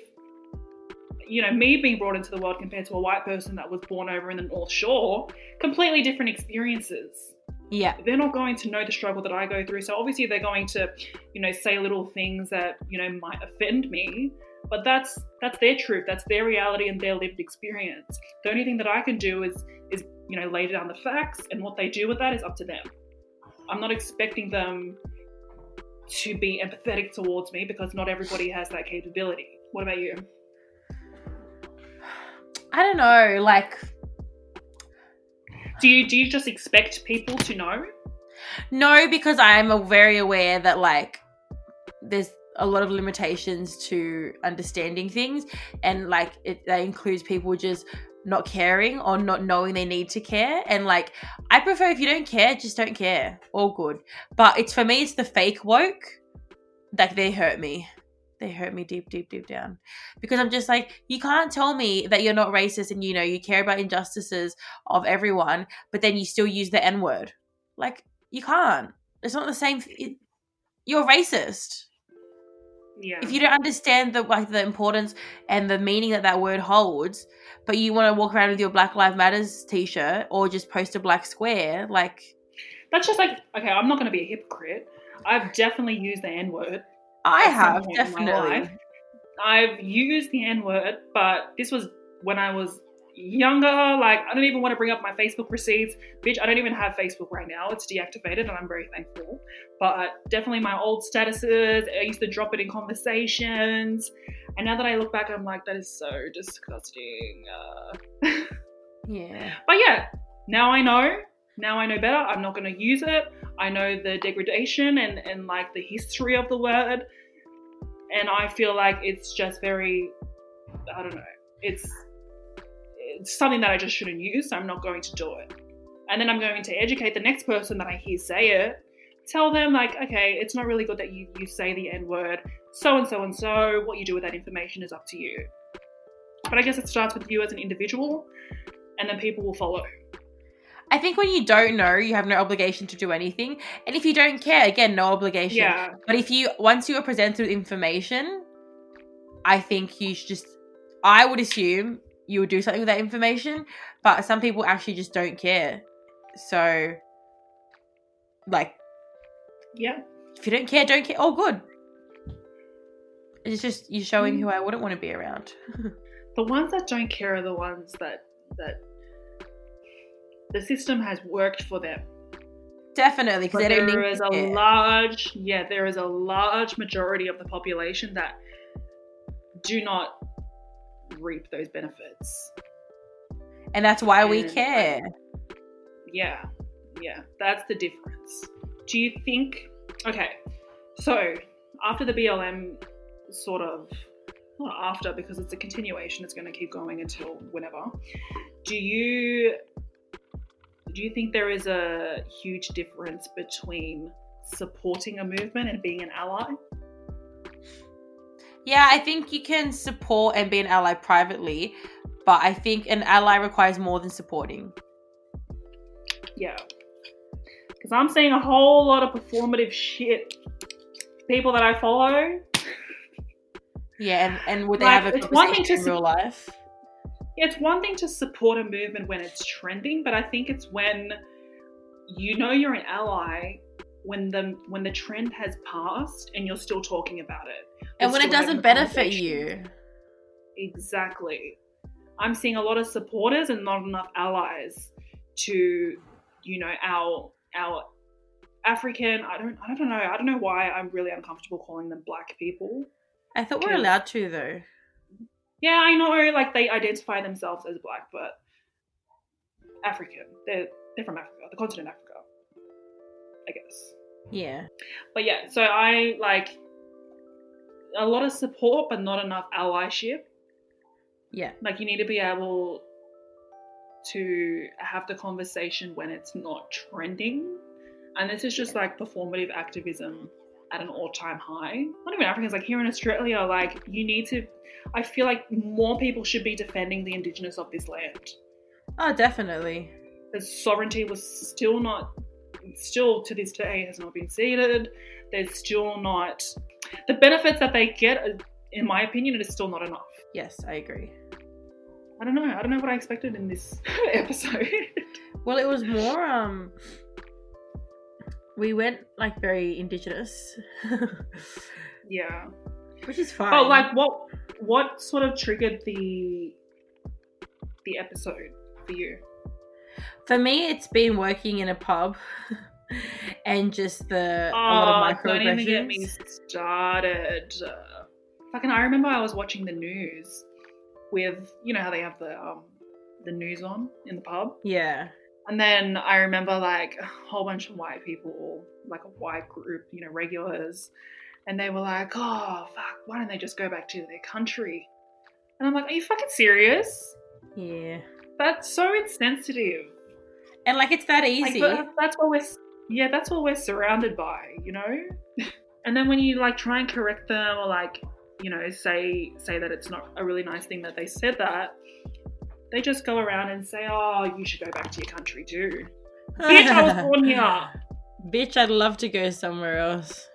you know, me being brought into the world compared to a white person that was born over in the North Shore, completely different experiences yeah. they're not going to know the struggle that I go through. So obviously they're going to, you know, say little things that, you know, might offend me. But that's that's their truth. That's their reality and their lived experience. The only thing that I can do is is, you know, lay down the facts and what they do with that is up to them. I'm not expecting them to be empathetic towards me because not everybody has that capability. What about you? I don't know, like Do you do you just expect people to know? no, because I'm very aware that like there's a lot of limitations to understanding things, and like it that includes people just not caring or not knowing they need to care. And like I prefer if you don't care, just don't care. All good. But it's for me, it's the fake woke that they hurt me. They hurt me deep, deep, deep down. Because I'm just like, you can't tell me that you're not racist and you know you care about injustices of everyone, but then you still use the N word. Like, you can't. It's not the same. You're racist Yeah. if you don't understand the like the importance and the meaning that that word holds, but you want to walk around with your Black Lives Matters T-shirt or just post a black square, like That's just like okay. I'm not going to be a hypocrite. I've definitely used the N word. I have point in my definitely. I've used the N word, but this was when I was younger. Like, I don't even want to bring up my Facebook receipts. Bitch, I don't even have Facebook right now. It's deactivated, and I'm very thankful. But definitely my old statuses, I used to drop it in conversations. And now that I look back, I'm like, that is so disgusting. Uh, Yeah, but yeah, now I know. Now I know better. I'm not going to use it. I know the degradation and, and like the history of the word. And I feel like it's just very, I don't know, it's, it's something that I just shouldn't use. So I'm not going to do it. And then I'm going to educate the next person that I hear say it. Tell them, like, okay, it's not really good that you, you say the N word. So and so and so. What you do with that information is up to you. But I guess it starts with you as an individual, and then people will follow. I think when you don't know, you have no obligation to do anything, and if you don't care, again, no obligation. Yeah, But if you once you are presented with information, I think you should just. I would assume you would do something with that information, but some people actually just don't care. So, like, yeah, if you don't care, don't care. Oh, good. It's just you showing who I wouldn't want to be around. the ones that don't care are the ones that that the system has worked for them. Definitely, because they don't there is a care. large, yeah, there is a large majority of the population that do not reap those benefits. and that's why we And- care. Yeah, yeah, that's the difference. Do you think? Okay, so after the BLM, sort of, not after because it's a continuation. It's going to keep going until whenever. Do you? Do you think there is a huge difference between supporting a movement and being an ally? Yeah, I think you can support and be an ally privately, but I think an ally requires more than supporting. Yeah. Because I'm seeing a whole lot of performative shit. People that I follow, Yeah, and, and would they Like, have a it's one thing conversation to in su- real life? Yeah, it's one thing to support a movement when it's trending, but I think it's when you know you're an ally when the when the trend has passed and you're still talking about it. And when it doesn't benefit you. Exactly. I'm seeing a lot of supporters and not enough allies to, you know, our our African. I don't. I don't know. I don't know why I'm really uncomfortable calling them black people. I thought we we're allowed to though. Yeah, I know. Like they identify themselves as black, but African. They're they're from Africa, the continent Africa. I guess. Yeah. But yeah, so I like a lot of support, but not enough allyship. Yeah. Like you need to be able to have the conversation when it's not trending. And this is just like performative activism at an all-time high. Not even Africans, like here in Australia, like you need to I feel like more people should be defending the indigenous of this land. Oh, definitely. The sovereignty was still not still to this day has not been ceded. There's still not the benefits that they get in my opinion it is still not enough. Yes, I agree. I don't know. I don't know what I expected in this episode. Well, it was more um we went like very indigenous. yeah. Which is fine. But like what what sort of triggered the the episode for you? For me, it's been working in a pub and just the a lot of Oh, don't even get me started. Uh, fucking I remember I was watching the news with you know how they have the um the news on in the pub. Yeah. And then I remember like a whole bunch of white people, like a white group, you know, regulars, and they were like, "Oh fuck, why don't they just go back to their country?" And I'm like, "Are you fucking serious? Yeah. That's so insensitive." And like it's that easy. but that's what we're yeah, that's what we're surrounded by, you know. and then when you like try and correct them or like you know say say that it's not a really nice thing that they said that, they just go around and say, "Oh, you should go back to your country too." Bitch, I was born here. Bitch, I'd love to go somewhere else.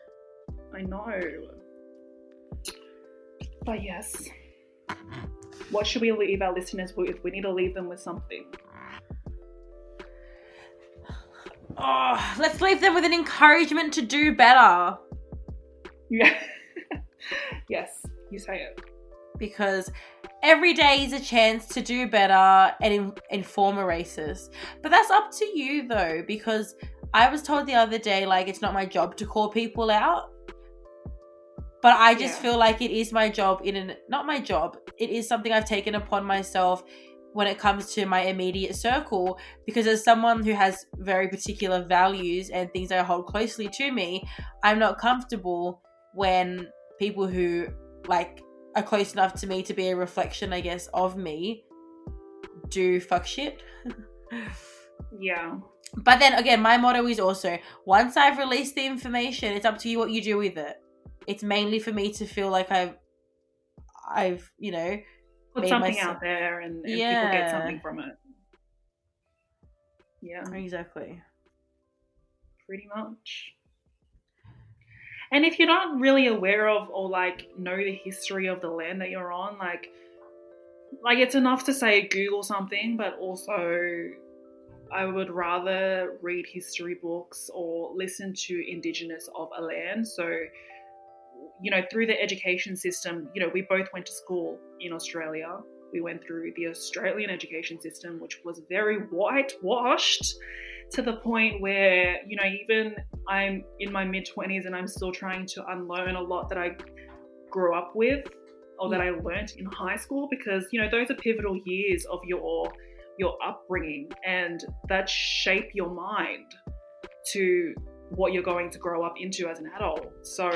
I know. But yes. What should we leave our listeners with? We need to leave them with something. Oh, let's leave them with an encouragement to do better. Yeah. yes, you say it. because every day is a chance to do better and in- inform a racist. But that's up to you though, because I was told the other day, like, it's not my job to call people out. But I just Yeah. feel like it is my job in an not my job. It is something I've taken upon myself when it comes to my immediate circle because as someone who has very particular values and things that I hold closely to me, I'm not comfortable when people who like are close enough to me to be a reflection, I guess, of me do fuck shit. Yeah. But then again, my motto is also once I've released the information, it's up to you what you do with it. It's mainly for me to feel like I've, I've you know, Put Made something myself- out there and, and people get something from it. Yeah, exactly. pretty much. And if you're not really aware of or like know the history of the land that you're on, like like it's enough to say Google something, but also I would rather read history books or listen to indigenous of a land. So, you know, through the education system, you know, we both went to school in Australia. We went through the Australian education system, which was very whitewashed to the point where, you know, even I'm in my mid 20s and I'm still trying to unlearn a lot that I grew up with or that I learnt in high school because, you know, those are pivotal years of your your upbringing and that shape your mind to what you're going to grow up into as an adult. So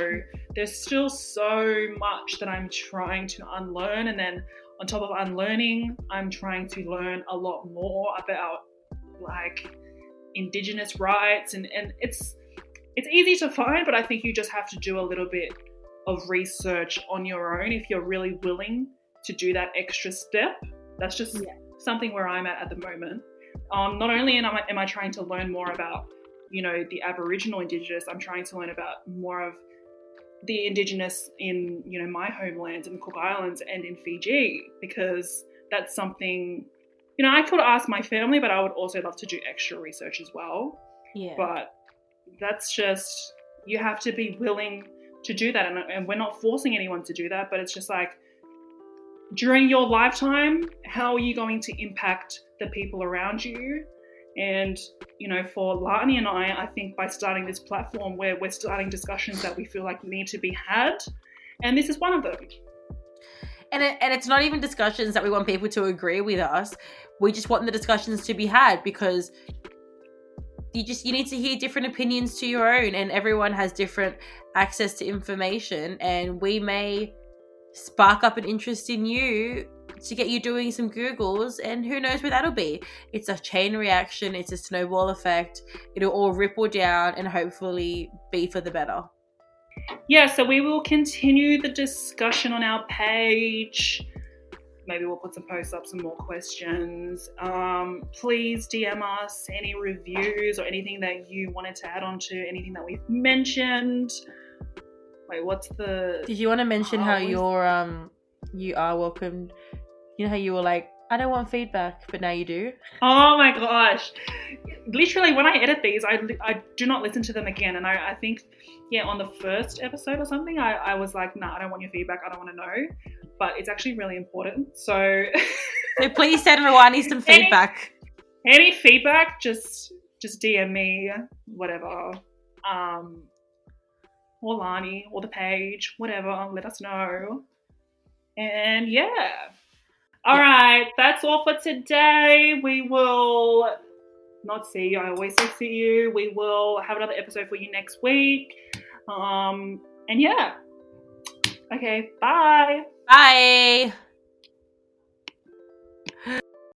there's still so much that I'm trying to unlearn and then on top of unlearning, I'm trying to learn a lot more about like indigenous rights and and it's it's easy to find but I think you just have to do a little bit of research on your own if you're really willing to do that extra step. That's just Yeah. something where I'm at at the moment. Um, not only am I, am I trying to learn more about, you know, the Aboriginal Indigenous, I'm trying to learn about more of the Indigenous in, you know, my homelands in the Cook Islands and in Fiji because that's something, you know, I could ask my family, but I would also love to do extra research as well Yeah. but that's just you have to be willing to do that and, and we're not forcing anyone to do that but it's just like during your lifetime how are you going to impact the people around you and you know for lani and i i think by starting this platform where we're starting discussions that we feel like need to be had. And this is one of them. And it, and it's not even discussions that we want people to agree with us. We just want the discussions to be had because you just you need to hear different opinions to your own, and everyone has different access to information, and we may spark up an interest in you to get you doing some googles and who knows where that'll be it's a chain reaction it's a snowball effect it'll all ripple down and hopefully be for the better yeah, so we will continue the discussion on our page. Maybe we'll put some posts up, some more questions. Um, please DM us any reviews or anything that you wanted to add on to anything that we've mentioned. Wait, what's the. Did you want to mention how Oh, is- you're um you are welcome? You know how you were like, I don't want feedback, but now you do. Oh my gosh. Literally, when I edit these, I, I do not listen to them again. And I, I think, yeah, on the first episode or something, I, I was like, nah, I don't want your feedback. I don't want to know. But it's actually really important. So, So please send Rwani some Any- feedback. any feedback, just just DM me, whatever. Um, or Lani, or the page, whatever. Let us know. And yeah. All Yeah. right, that's all for today. We will not see you. I always say see you. We will have another episode for you next week. Um, and yeah. Okay, bye. Bye.